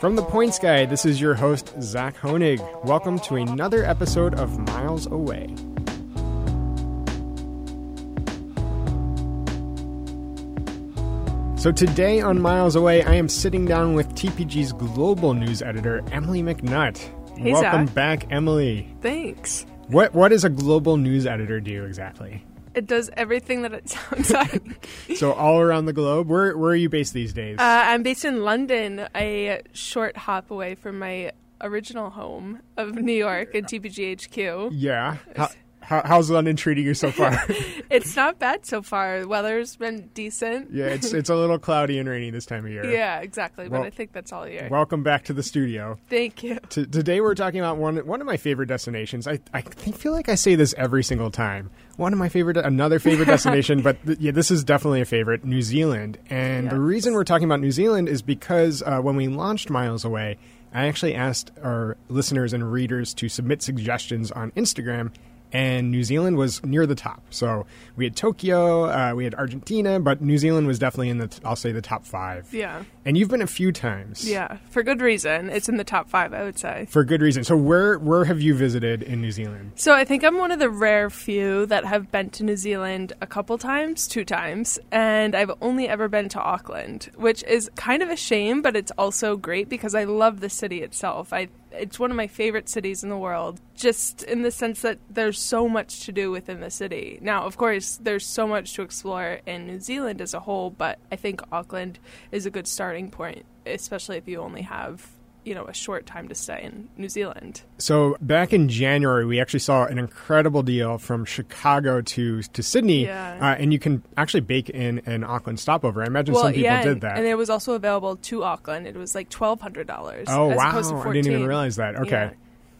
From the Points Guy, this is your host, Zach Honig. Welcome to another episode of Miles Away. So, today on Miles Away, I am sitting down with TPG's global news editor, Emily McNutt. Hey, Welcome Zach. back, Emily. Thanks. What, what does a global news editor do exactly? It does everything that it sounds like. So, all around the globe, where, where are you based these days? uh, I'm based in London, a short hop away from my original home of New York and TPG HQ. yeah. How, how, how's London treating you so far? It's not bad so far. The weather's been decent. yeah, it's, it's a little cloudy and rainy this time of year. Yeah, exactly. Well- but I think that's all year. Welcome back to the studio. Thank you. T- today we're talking about one one of my favorite destinations. I I feel like I say this every single time. One of my favorite, another favorite destination, but th- yeah, this is definitely a favorite. New Zealand, and the reason we're talking about New Zealand is because uh, when we launched Miles Away, I actually asked our listeners and readers to submit suggestions on Instagram. And New Zealand was near the top. So we had Tokyo, uh, we had Argentina, but New Zealand was definitely in the, t- I'll say, the top five. Yeah. And you've been a few times. Yeah. For good reason. It's in the top five, I would say. For good reason. So where where have you visited in New Zealand? So I think I'm one of the rare few that have been to New Zealand a couple times, two times, and I've only ever been to Auckland, which is kind of a shame, but it's also great because I love the city itself. I it's one of my favorite cities in the world, just in the sense that there's so much to do within the city. Now, of course, there's so much to explore in New Zealand as a whole, but I think Auckland is a good starting point, especially if you only have you know a short time to stay in New Zealand. So back in January, we actually saw an incredible deal from Chicago to to Sydney, Yeah. uh, and you can actually bake in an Auckland stopover. I imagine well, some people yeah, did that. and it was also available to Auckland. It was like twelve hundred dollars. oh as wow! opposed to I didn't even realize that. Okay. Yeah.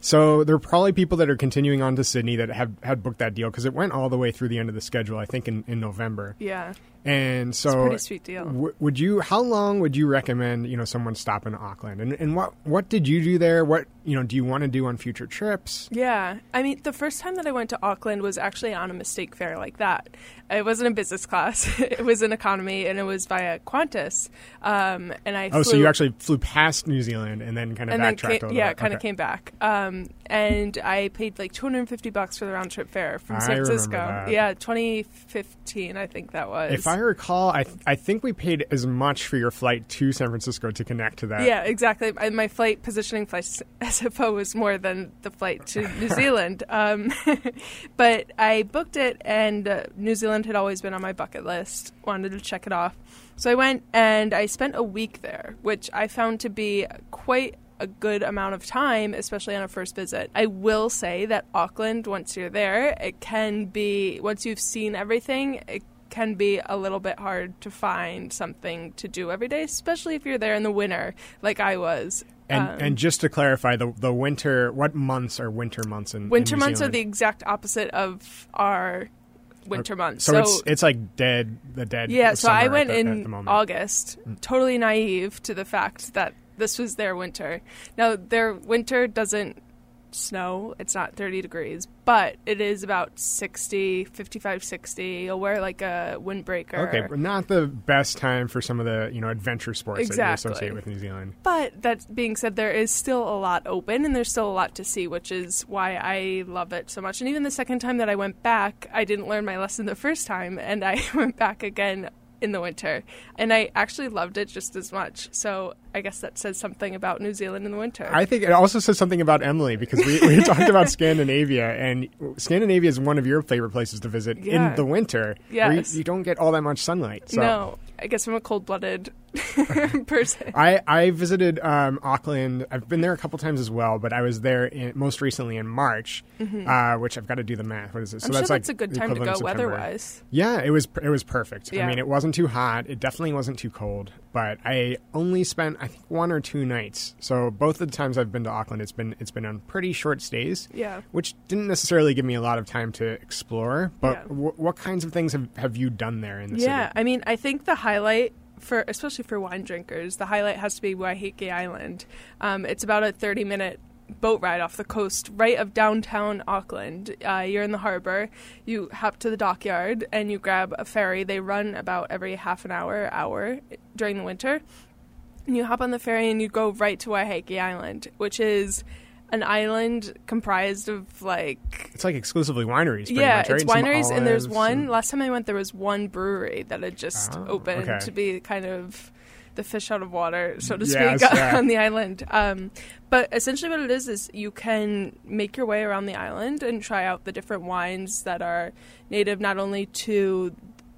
So there are probably people that are continuing on to Sydney that have had booked that deal because it went all the way through the end of the schedule. I think in, in November. Yeah, And so, pretty sweet deal. W- would you? How long would you recommend you know someone stop in Auckland? And and what what did you do there? What you know do you want to do on future trips? Yeah, I mean, the first time that I went to Auckland was actually on a mistake fare like that. It wasn't a business class; it was an economy, and it was via Qantas. Um, and I Oh, flew, so you actually flew past New Zealand and then kind of and then backtracked came, yeah, kind of Okay. came back. Um, and I paid like 250 bucks for the round trip fare from San remember Francisco. Yeah, 2015, I think that was. If I recall, I th- I think we paid as much for your flight to San Francisco to connect to that. Yeah, exactly. And my flight positioning flight SFO was more than the flight to New Zealand. Um, but I booked it, and uh, New Zealand had always been on my bucket list. Wanted to check it off. So I went and I spent a week there, which I found to be quite a good amount of time, especially on a first visit. I will say that Auckland, once you're there, it can be, once you've seen everything, it can be a little bit hard to find something to do every day, especially if you're there in the winter, like I was. And Um, and just to clarify, the the winter, what months are winter months in in winter New months are the exact opposite of our winter months. So, it's it's like dead the dead. Yeah, so I went the, in at the moment. August, totally naive to the fact that this was their winter. Now, their winter doesn't snow, it's not 30 degrees, but it is about 60, 55, 60. You'll wear like a windbreaker. Okay, but not the best time for some of the you know adventure sports that you Exactly. associate with New Zealand. But that being said, there is still a lot open and there's still a lot to see, which is why I love it so much. And even the second time that I went back, I didn't learn my lesson the first time, and I went back again in the winter. And I actually loved it just as much. So I guess that says something about New Zealand in the winter. I think it also says something about Emily because we, we talked about Scandinavia, and Scandinavia is one of your favorite places to visit Yeah. in the winter. where you, you don't get all that much sunlight. So. No, I guess I'm a cold blooded person. I, I visited um, Auckland. I've been there a couple times as well, but I was there in, most recently in March, uh, which I've got to do the math. What is it? So Mm-hmm. I'm that's sure like that's a good time to go September. weather-wise. Yeah, it was it was perfect. I mean, it wasn't too hot. It definitely wasn't too cold. But I only spent I think one or two nights. So both of the times I've been to Auckland, it's been it's been on pretty short stays. Yeah. which didn't necessarily give me a lot of time to explore. But Yeah. wh- what kinds of things have, have you done there in the Yeah, city? I mean, I think the highlight for especially for wine drinkers, the highlight has to be Waiheke Island. Um, it's about a thirty-minute boat ride off the coast, right of downtown Auckland. Uh, you're in the harbor. You hop to the dockyard and you grab a ferry. They run about every half an hour, hour during the winter. And you hop on the ferry and you go right to Waiheke Island, which is an island comprised of like It's like exclusively wineries. Yeah, much, right? it's And wineries, and there's one. and- Last time I went, there was one brewery that had just Oh, opened okay. to be kind of the fish out of water, so to Yes, speak, yeah. on the island. Um, but essentially, what it is is you can make your way around the island and try out the different wines that are native not only to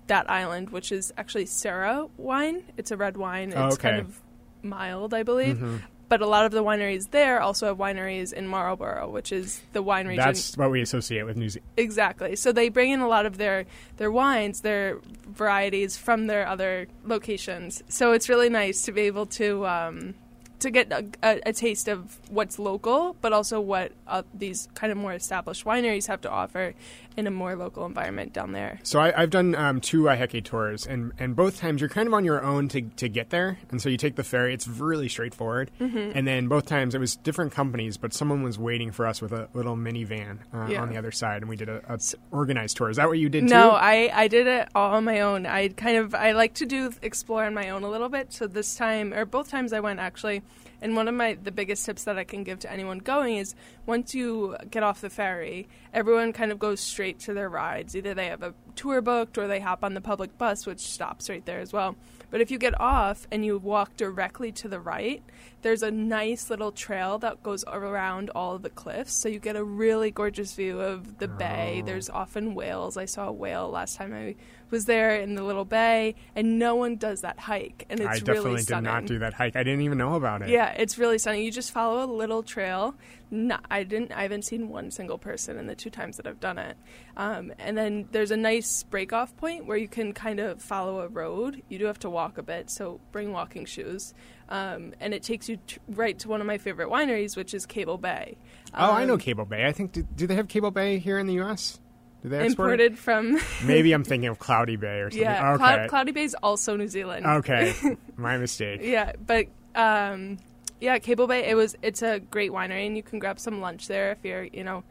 that island, which is actually Syrah wine. It's a red wine. It's Oh, kind okay. of mild, I believe. Mm-hmm. But a lot of the wineries there also have wineries in Marlborough, which is the wine region. That's what we associate with New Zealand. Exactly. So they bring in a lot of their their wines, their varieties from their other locations. So it's really nice to be able to um, to get a, a, a taste of what's local, but also what uh, these kind of more established wineries have to offer in a more local environment down there. So I, I've done um, two Waiheke tours, and, and both times you're kind of on your own to, to get there. And so you take the ferry. It's really straightforward. Mm-hmm. And then both times it was different companies, but someone was waiting for us with a little minivan uh, Yeah. on the other side, and we did a, a organized tour. Is that what you did No, too? I, I did it all on my own. I kind of I like to do explore on my own a little bit. So this time or both times I went actually, and one of my the biggest tips that I can give to anyone going is once you get off the ferry, everyone kind of goes straight to their rides. Either they have a tour booked or they hop on the public bus, which stops right there as well. But if you get off and you walk directly to the right, there's a nice little trail that goes around all of the cliffs. So you get a really gorgeous view of the bay. Oh. There's often whales. I saw a whale last time I was there in the little bay, and no one does that hike. And it's really stunning. I definitely really did not do that hike. I didn't even know about it. Yeah, it's really stunning. You just follow a little trail. No, I didn't. I haven't seen one single person in the two times that I've done it. Um, and then there's a nice break off point where you can kind of follow a road. You do have to walk a bit, so bring walking shoes. Um, and it takes you t- right to one of my favorite wineries, which is Cable Bay. Oh, I know Um, Cable Bay. I think do, do they have Cable Bay here in the U.S.? Do they export it? Imported from Maybe I'm thinking of Cloudy Bay or something. yeah, okay. Cloud- Cloudy Bay is also New Zealand. okay, my mistake. Yeah, but um, yeah, Cable Bay. It was. It's a great winery, and you can grab some lunch there if you're, you know,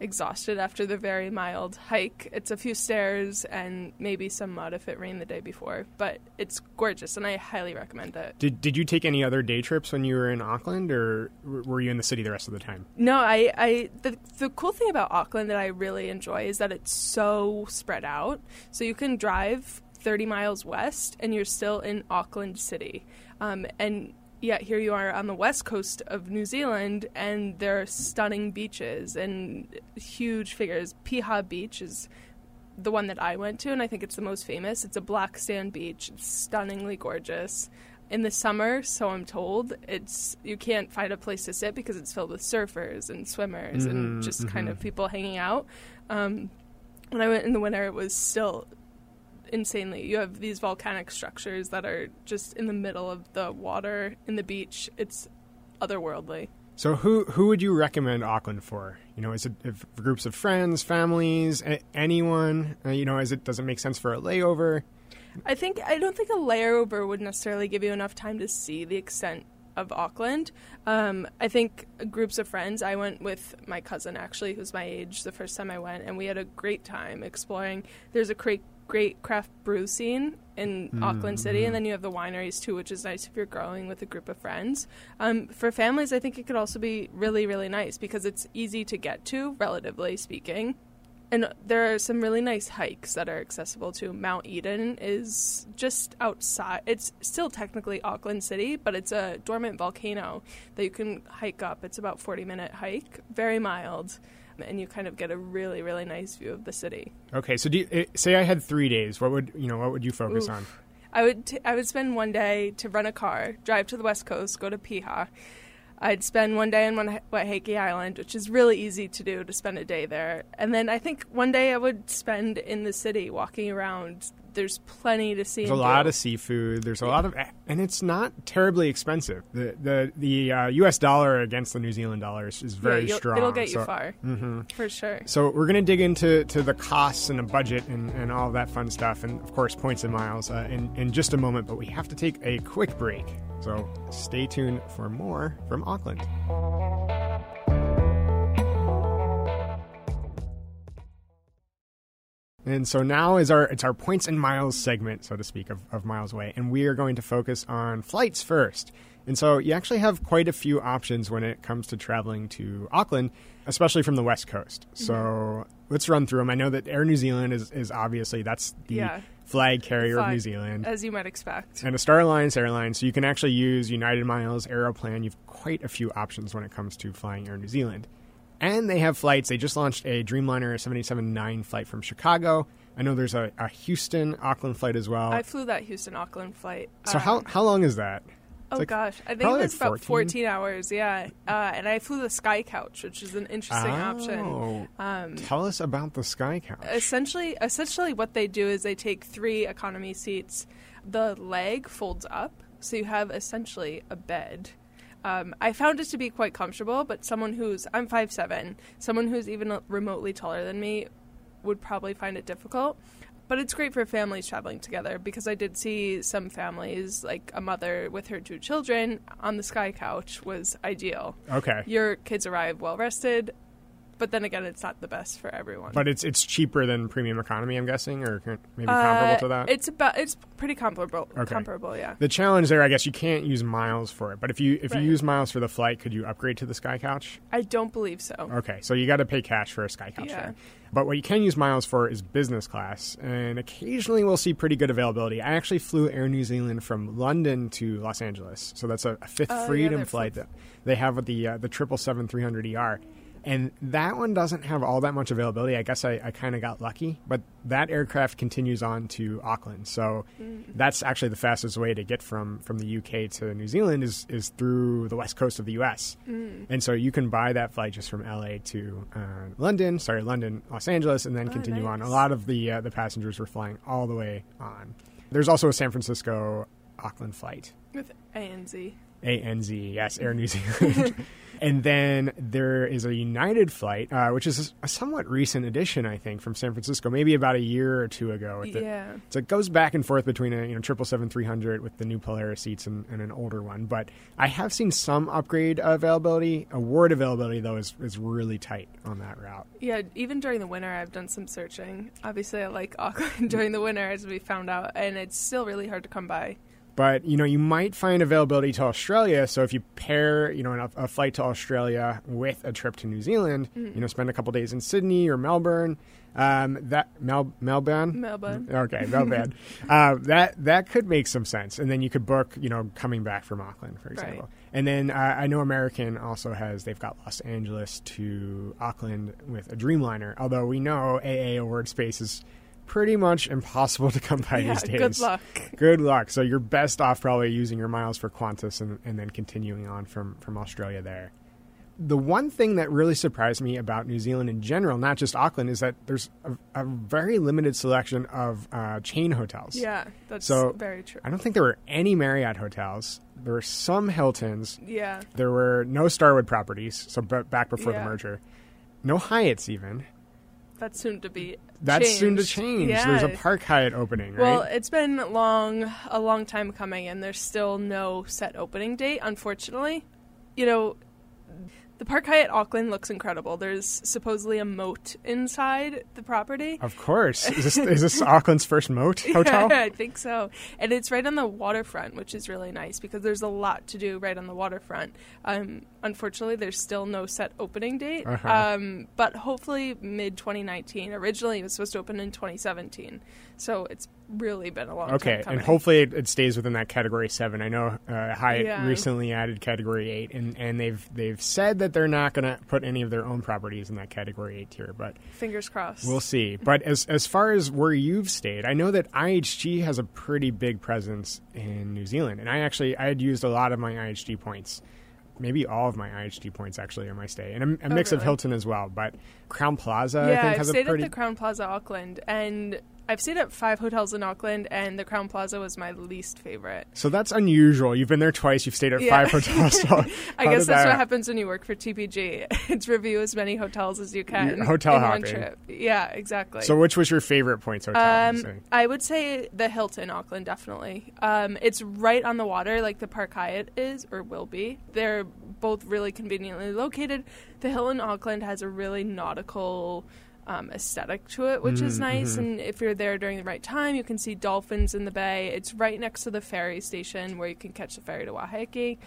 exhausted after the very mild hike. It's a few stairs and maybe some mud if it rained the day before, but it's gorgeous, and I highly recommend it. Did Did you take any other day trips when you were in Auckland, or were you in the city the rest of the time? No, I, I the the cool thing about Auckland that I really enjoy is that it's so spread out. So you can drive 30 miles west and you're still in Auckland City. Um, and yet here you are on the west coast of New Zealand and there are stunning beaches and huge figures. Piha Beach is the one that I went to, and I think it's the most famous. It's a black sand beach. It's stunningly gorgeous. In the summer, so I'm told, it's you can't find a place to sit because it's filled with surfers and swimmers and just kind of people hanging out. Um, when I went in the winter, it was still insanely. You have these volcanic structures that are just in the middle of the water in the beach. It's otherworldly. So who who would you recommend Auckland for? You know, is it for groups of friends, families, a- anyone? Uh, you know, is it does it make sense for a layover? I think I don't think a layover would necessarily give you enough time to see the extent of Auckland. Um, I think groups of friends. I went with my cousin actually, who's my age, the first time I went, and we had a great time exploring. There's a great great craft brew scene in Auckland City, and then you have the wineries too, which is nice if you're going with a group of friends. Um, for families, I think it could also be really really nice because it's easy to get to, relatively speaking. And there are some really nice hikes that are accessible to. Mount Eden is just outside. It's still technically Auckland City, but it's a dormant volcano that you can hike up. It's about 40 minute hike, very mild, and you kind of get a really really nice view of the city. Okay, so do you, eh, say I had three days. What would you know? What would you focus Oof. on? I would t- I would spend one day to rent a car, drive to the west coast, go to Piha. I'd spend one day on Waiheke Island, which is really easy to do to spend a day there. And then I think one day I would spend in the city walking around. There's plenty to see. There's a lot do. of seafood. There's a lot of, and it's not terribly expensive. The the the uh, U.S. dollar against the New Zealand dollar is, is very yeah, strong. It'll get you far, mm-hmm. for sure. So we're going to dig into to the costs and the budget and, and all that fun stuff, and of course points and miles uh, in in just a moment. But we have to take a quick break. So stay tuned for more from Auckland. And so now is our it's our points and miles segment, so to speak, of, of miles away, and we are going to focus on flights first. And so you actually have quite a few options when it comes to traveling to Auckland, especially from the west coast. Mm-hmm. So let's run through them. I know that Air New Zealand is, is obviously that's the Yeah. flag carrier of New Zealand as you might expect. and a Star Alliance airline, so you can actually use United Miles, Aeroplan. You've quite a few options when it comes to flying Air New Zealand. And they have flights. They just launched a Dreamliner 787-9 flight from Chicago. I know there's a, a Houston Auckland flight as well. I flew that Houston Auckland flight. so um, how how long is that? Oh like gosh, I think it's like about 14 hours. Yeah, uh, and I flew the Sky Couch, which is an interesting option. Oh, Um, tell us about the Sky Couch. Essentially, essentially, what they do is they take three economy seats. The leg folds up, so you have essentially a bed. Um, I found it to be quite comfortable, but someone who's I'm five seven, someone who's even remotely taller than me, would probably find it difficult. But it's great for families traveling together because I did see some families, like a mother with her two children, on the sky couch was ideal. okay, Your kids arrive well rested, but then again, it's not the best for everyone. but it's it's cheaper than premium economy, I'm guessing, or maybe comparable Uh, to that. It's about it's pretty comparable. Okay. Comparable, yeah. the challenge there, I guess, you can't use miles for it. But if you if Right. you use miles for the flight, could you upgrade to the Sky Couch? I don't believe so. Okay, so you got to pay cash for a Sky Couch Yeah. there. But what you can use miles for is business class, and occasionally we'll see pretty good availability. I actually flew Air New Zealand from London to Los Angeles, so that's a, a fifth yeah, freedom they're flight that they have with the uh, the triple seven three hundred ER. And that one doesn't have all that much availability. I guess I, I kind of got lucky, but that aircraft continues on to Auckland. So Mm. that's actually the fastest way to get from, from the UK to New Zealand is, is through the west coast of the US. Mm. And so you can buy that flight just from LA to uh, London, sorry, London, Los Angeles, and then Oh, continue on. A lot of the uh, the passengers were flying all the way on. There's also a San Francisco Auckland flight. With ANZ. ANZ, yes, Air New Zealand. and then there is a United flight, uh, which is a somewhat recent addition, I think, from San Francisco, maybe about a year or two ago. With the- Yeah. so it goes back and forth between a you know triple seven three hundred with the new Polaris seats and, and an older one. But I have seen some upgrade availability. Award availability though is is really tight on that route. Yeah, even during the winter, I've done some searching. Obviously, I like Auckland during the winter, as we found out, and it's still really hard to come by. But you know, you might find availability to Australia. So if you pair, you know, a, a flight to Australia with a trip to New Zealand, Mm. you know, spend a couple days in Sydney or Melbourne. Um, that Mel Melbourne. Melbourne. Okay, Melbourne. uh, that that could make some sense, and then you could book, you know, coming back from Auckland, for example. Right. And then uh, I know American also has they've got Los Angeles to Auckland with a Dreamliner. Although we know AA award space is pretty much impossible to come by Yeah, these days. good luck. Good luck. So you're best off probably using your miles for Qantas and, and then continuing on from, from Australia there. The one thing that really surprised me about New Zealand in general, not just Auckland, is that there's a, a very limited selection of uh, chain hotels. Yeah, that's So very true. I don't think there were any Marriott hotels. There were some Hiltons. Yeah, There were no Starwood properties, so b- back before the merger. No Hyatts even. That's soon to be. That's soon to change. Yeah. There's a Park Hyatt opening, right? Well, it's been long, a long time coming, and there's still no set opening date. Unfortunately, you know, the Park Hyatt Auckland looks incredible. There's supposedly a moat inside the property. of course. Is this, is this Auckland's first moat hotel? Yeah, I think so. And it's right on the waterfront, which is really nice because there's a lot to do right on the waterfront. Um, unfortunately, there's still no set opening date, Uh-huh. um, but hopefully mid 2019. Originally, it was supposed to open in 2017, so it's really been a long Okay, and hopefully it, it stays within that category seven. I know uh, Hyatt Yeah. recently added category eight, and, and they've they've said that they're not going to put any of their own properties in that category eight tier, but Fingers crossed. we'll see. But as as far as where you've stayed, I know that IHG has a pretty big presence in New Zealand, and I actually I had used a lot of my IHG points. Maybe all of my IHG points actually in my stay, and a, a mix of Oh, really? Hilton as well. But Crowne Plaza, I yeah, think, I've has stayed a pretty at the Crowne Plaza Auckland, and I've stayed at five hotels in Auckland, and the Crowne Plaza was my least favorite. So that's unusual. You've been there twice. You've stayed at Yeah. five hotels. So I guess that's that- what happens when you work for TPG. it's review as many hotels as you can hotel in one hopping. trip. Yeah, exactly. So which was your favorite points hotel? Um. I would say the Hilton Auckland definitely. Um, it's right on the water, like the Park Hyatt is or will be. They're both really conveniently located. The Hilton Auckland has a really nautical um, aesthetic to it, which is nice. And if you're there during the right time, you can see dolphins in the bay. It's right next to the ferry station where you can catch the ferry to Waiheke.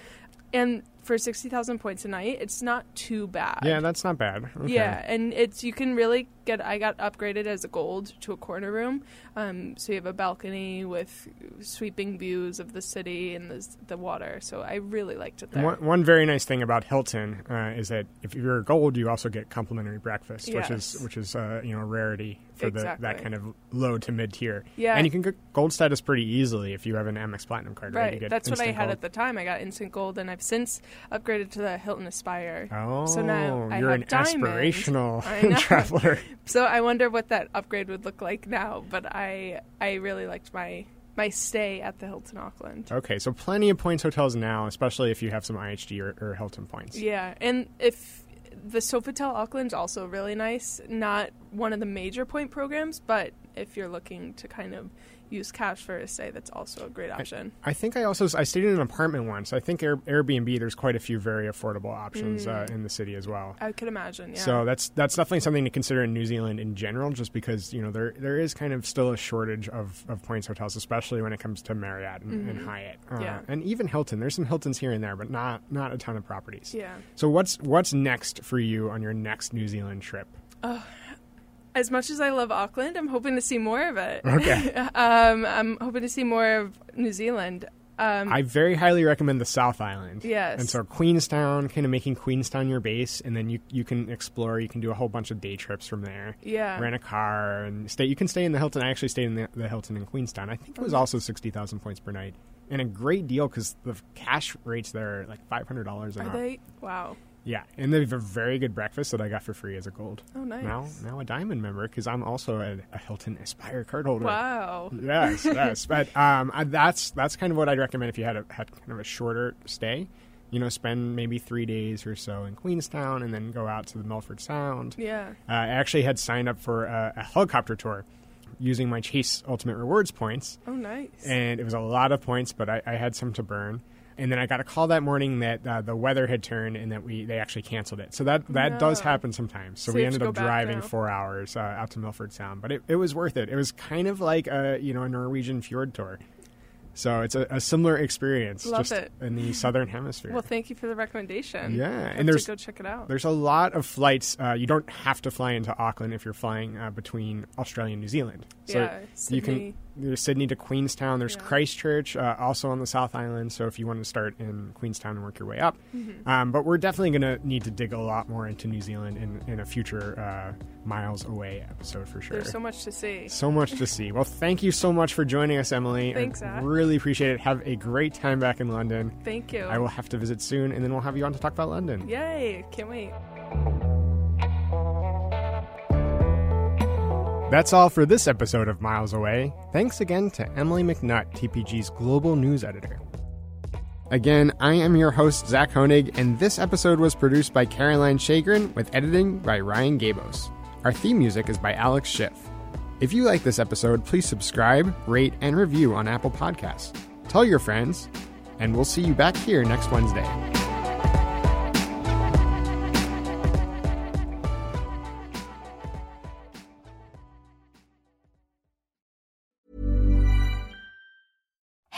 And for sixty thousand points a night, it's not too bad. Yeah, that's not bad. Okay. Yeah, and it's you can really get. I got upgraded as a gold to a corner room, um, so you have a balcony with sweeping views of the city and the the water. So I really liked it there. One, one very nice thing about Hilton uh, is that if you're a gold, you also get complimentary breakfast, which is which is uh, you know a rarity for the, that kind of low to mid tier. Yeah. and you can get gold status pretty easily if you have an Amex Platinum card. Right, You Right, that's what I had gold. at the time. I got instant gold, and I've since upgraded to the Hilton Aspire. Oh, so now oh, I you're have an diamond. aspirational traveler. So I wonder what that upgrade would look like now. But I I really liked my my stay at the Hilton Auckland. Okay, so plenty of points hotels now, especially if you have some IHG or, or Hilton points. Yeah, and if the Sofitel Auckland's also really nice, not one of the major point programs, but if you're looking to kind of use cash for a stay, that's also a great option. I think I also I stayed in an apartment once. I think Air, Airbnb there's quite a few very affordable options uh, in the city as well. I could imagine, yeah. So that's that's definitely something to consider in New Zealand in general, just because you know there there is kind of still a shortage of, of points hotels, especially when it comes to Marriott and, and Hyatt, uh, Mm-hmm. Yeah. and even Hilton. There's some Hiltons here and there, but not not a ton of properties. yeah. So what's what's next for you on your next New Zealand trip? As much as I love Auckland, I'm hoping to see more of it. Okay. um, I'm hoping to see more of New Zealand. Um, I very highly recommend the South Island. Yes. And so Queenstown, kind of making Queenstown your base, and then you you can explore. You can do a whole bunch of day trips from there. Yeah. Rent a car and stay. You can stay in the Hilton. I actually stayed in the, the Hilton in Queenstown. I think it was also sixty thousand points per night, and a great deal because the cash rates there are like five hundred dollars a are they? Wow. Yeah, and they have a very good breakfast that I got for free as a gold. Oh, nice. Now, now a diamond member because I'm also a, a Hilton Aspire card holder. Wow. Yes, yes, but um, I- that's that's kind of what I'd recommend if you had a, had kind of a shorter stay. You know, spend maybe three days or so in Queenstown, and then go out to the Milford Sound. Yeah. Uh, I actually had signed up for a, a helicopter tour using my Chase Ultimate Rewards points, Oh, nice. and it was a lot of points, but I, I had some to burn. And then I got a call that morning that uh, the weather had turned and that we they actually canceled it. So that that does happen sometimes. So, So we you have to ended up driving four hours uh, out to Milford Sound, but it, it was worth it. It was kind of like a you know a Norwegian fjord tour. So it's a, a similar experience, Love just it. in the southern hemisphere. well, thank you for the recommendation. Yeah, I'll and there's- to go check it out. There's a lot of flights. Uh, you don't have to fly into Auckland if you're flying uh, between Australia and New Zealand. So Yeah, you can Sydney. There's Sydney to Queenstown. There's Yeah. Christchurch, uh, also on the South Island. So if you want to start in Queenstown and work your way up, Mm-hmm. um, but we're definitely going to need to dig a lot more into New Zealand in, in a future uh, miles away episode for sure. There's so much to see. So much to see. Well, thank you so much for joining us, Emily. Thanks, I Zach. really appreciate it. Have a great time back in London. Thank you. I will have to visit soon, and then we'll have you on to talk about London. Yay! Can't wait. That's all for this episode of Miles Away. Thanks again to Emily McNutt, TPG's global news editor. Again, I am your host, Zach Honig, and this episode was produced by Caroline Shagrin with editing by Ryan Gabos. Our theme music is by Alex Schiff. If you like this episode, please subscribe, rate, and review on Apple Podcasts. Tell your friends, and we'll see you back here next Wednesday.